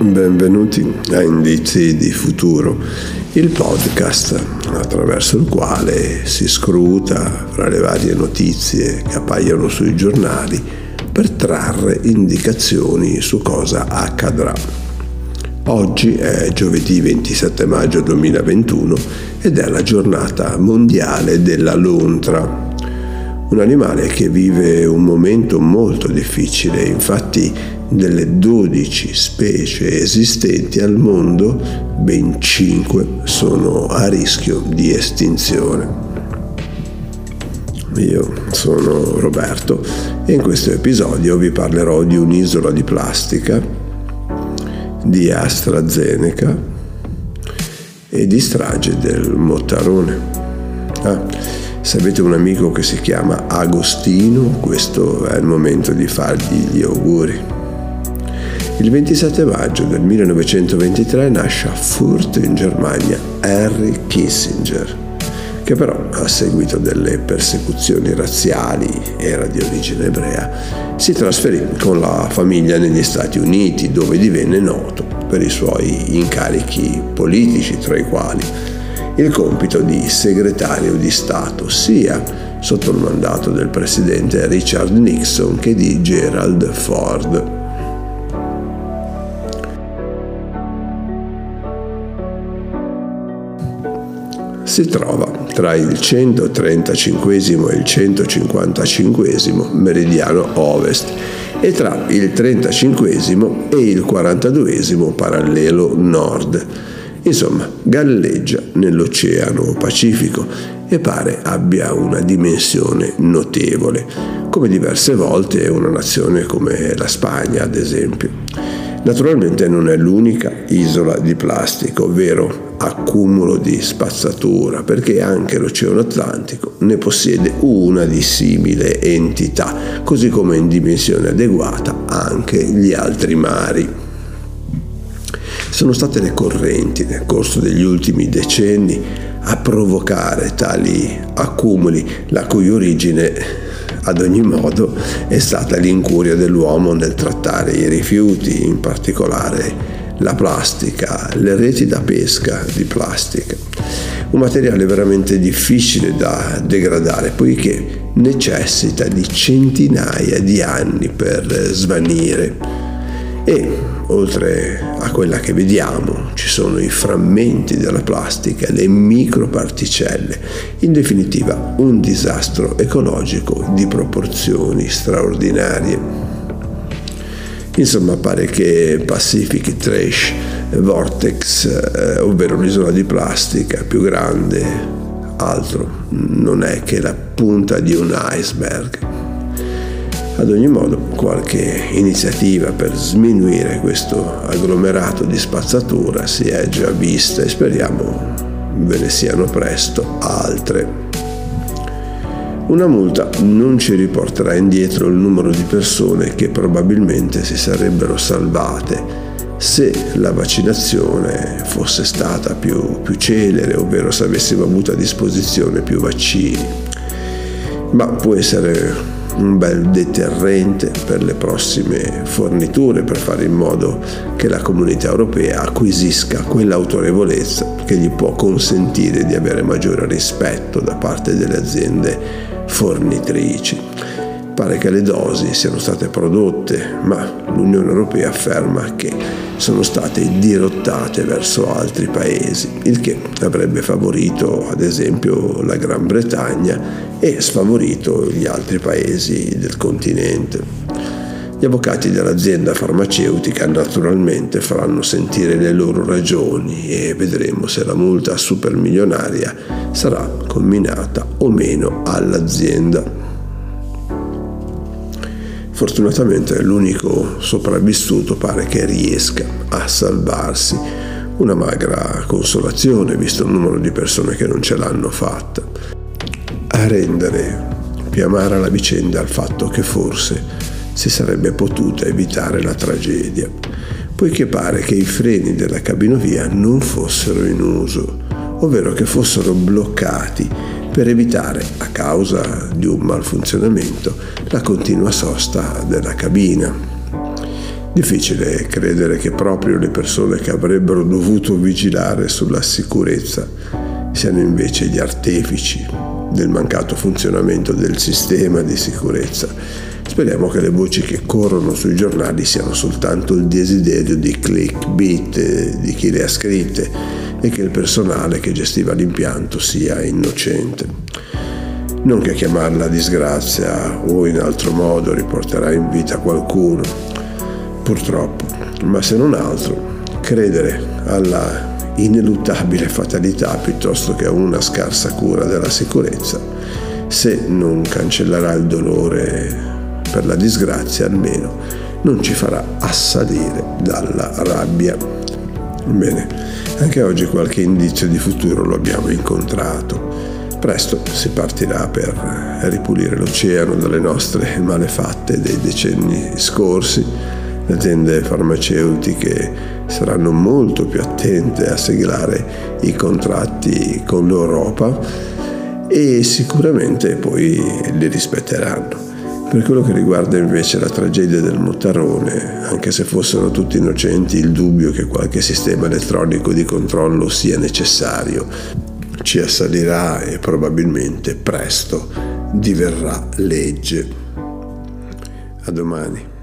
Benvenuti a Indizi di Futuro, il podcast attraverso il quale si scruta fra le varie notizie che appaiono sui giornali per trarre indicazioni su cosa accadrà. Oggi è giovedì 27 maggio 2021 ed è la giornata mondiale della lontra un animale che vive un momento molto difficile, infatti delle 12 specie esistenti al mondo, ben 5 sono a rischio di estinzione. Io sono Roberto e in questo episodio vi parlerò di un'isola di plastica, di AstraZeneca e di strage del Mottarone. Ah, se avete un amico che si chiama Agostino, questo è il momento di fargli gli auguri. Il 27 maggio del 1923 nasce a Fürth in Germania Henry Kissinger, che però a seguito delle persecuzioni razziali, era di origine ebrea, si trasferì con la famiglia negli Stati Uniti dove divenne noto per i suoi incarichi politici, tra i quali il compito di segretario di Stato sia sotto il mandato del presidente Richard Nixon che di Gerald Ford. Si trova tra il 135 e il 155 meridiano ovest e tra il 35 e il 42 parallelo nord Insomma, galleggia nell'Oceano Pacifico e pare abbia una dimensione notevole, come diverse volte una nazione come la Spagna, ad esempio. Naturalmente non è l'unica isola di plastica, ovvero accumulo di spazzatura, perché anche l'Oceano Atlantico ne possiede una di simile entità, così come in dimensione adeguata anche gli altri mari. Sono state le correnti nel corso degli ultimi decenni a provocare tali accumuli, la cui origine ad ogni modo è stata l'incuria dell'uomo nel trattare i rifiuti, in particolare la plastica, le reti da pesca di plastica. Un materiale veramente difficile da degradare poiché necessita di centinaia di anni per svanire e oltre a quella che vediamo ci sono i frammenti della plastica, le microparticelle, in definitiva un disastro ecologico di proporzioni straordinarie. Insomma, pare che Pacific Trash Vortex, eh, ovvero l'isola di plastica più grande, altro non è che la punta di un iceberg. Ad ogni modo, qualche iniziativa per sminuire questo agglomerato di spazzatura si è già vista e speriamo ve ne siano presto altre. Una multa non ci riporterà indietro il numero di persone che probabilmente si sarebbero salvate se la vaccinazione fosse stata più, più celere, ovvero se avessimo avuto a disposizione più vaccini. Ma può essere un bel deterrente per le prossime forniture, per fare in modo che la comunità europea acquisisca quell'autorevolezza che gli può consentire di avere maggiore rispetto da parte delle aziende fornitrici. Pare che le dosi siano state prodotte, ma l'Unione Europea afferma che sono state dirottate verso altri paesi, il che avrebbe favorito ad esempio la Gran Bretagna e sfavorito gli altri paesi del continente. Gli avvocati dell'azienda farmaceutica naturalmente faranno sentire le loro ragioni e vedremo se la multa supermilionaria sarà comminata o meno all'azienda. Fortunatamente l'unico sopravvissuto pare che riesca a salvarsi. Una magra consolazione visto il numero di persone che non ce l'hanno fatta. A rendere più amara la vicenda al fatto che forse si sarebbe potuta evitare la tragedia. poiché pare che i freni della cabinovia non fossero in uso, ovvero che fossero bloccati per evitare, a causa di un malfunzionamento, la continua sosta della cabina. Difficile credere che proprio le persone che avrebbero dovuto vigilare sulla sicurezza siano invece gli artefici del mancato funzionamento del sistema di sicurezza. Speriamo che le voci che corrono sui giornali siano soltanto il desiderio di clickbait di chi le ha scritte e che il personale che gestiva l'impianto sia innocente. Non che chiamarla disgrazia o in altro modo riporterà in vita qualcuno, purtroppo, ma se non altro, credere alla ineluttabile fatalità piuttosto che a una scarsa cura della sicurezza, se non cancellerà il dolore per la disgrazia almeno non ci farà assalire dalla rabbia. Bene, anche oggi qualche indizio di futuro lo abbiamo incontrato. Presto si partirà per ripulire l'oceano dalle nostre malefatte dei decenni scorsi. Le aziende farmaceutiche saranno molto più attente a siglare i contratti con l'Europa e sicuramente poi li rispetteranno. Per quello che riguarda invece la tragedia del Mottarone, anche se fossero tutti innocenti, il dubbio che qualche sistema elettronico di controllo sia necessario ci assalirà e probabilmente presto diverrà legge. A domani.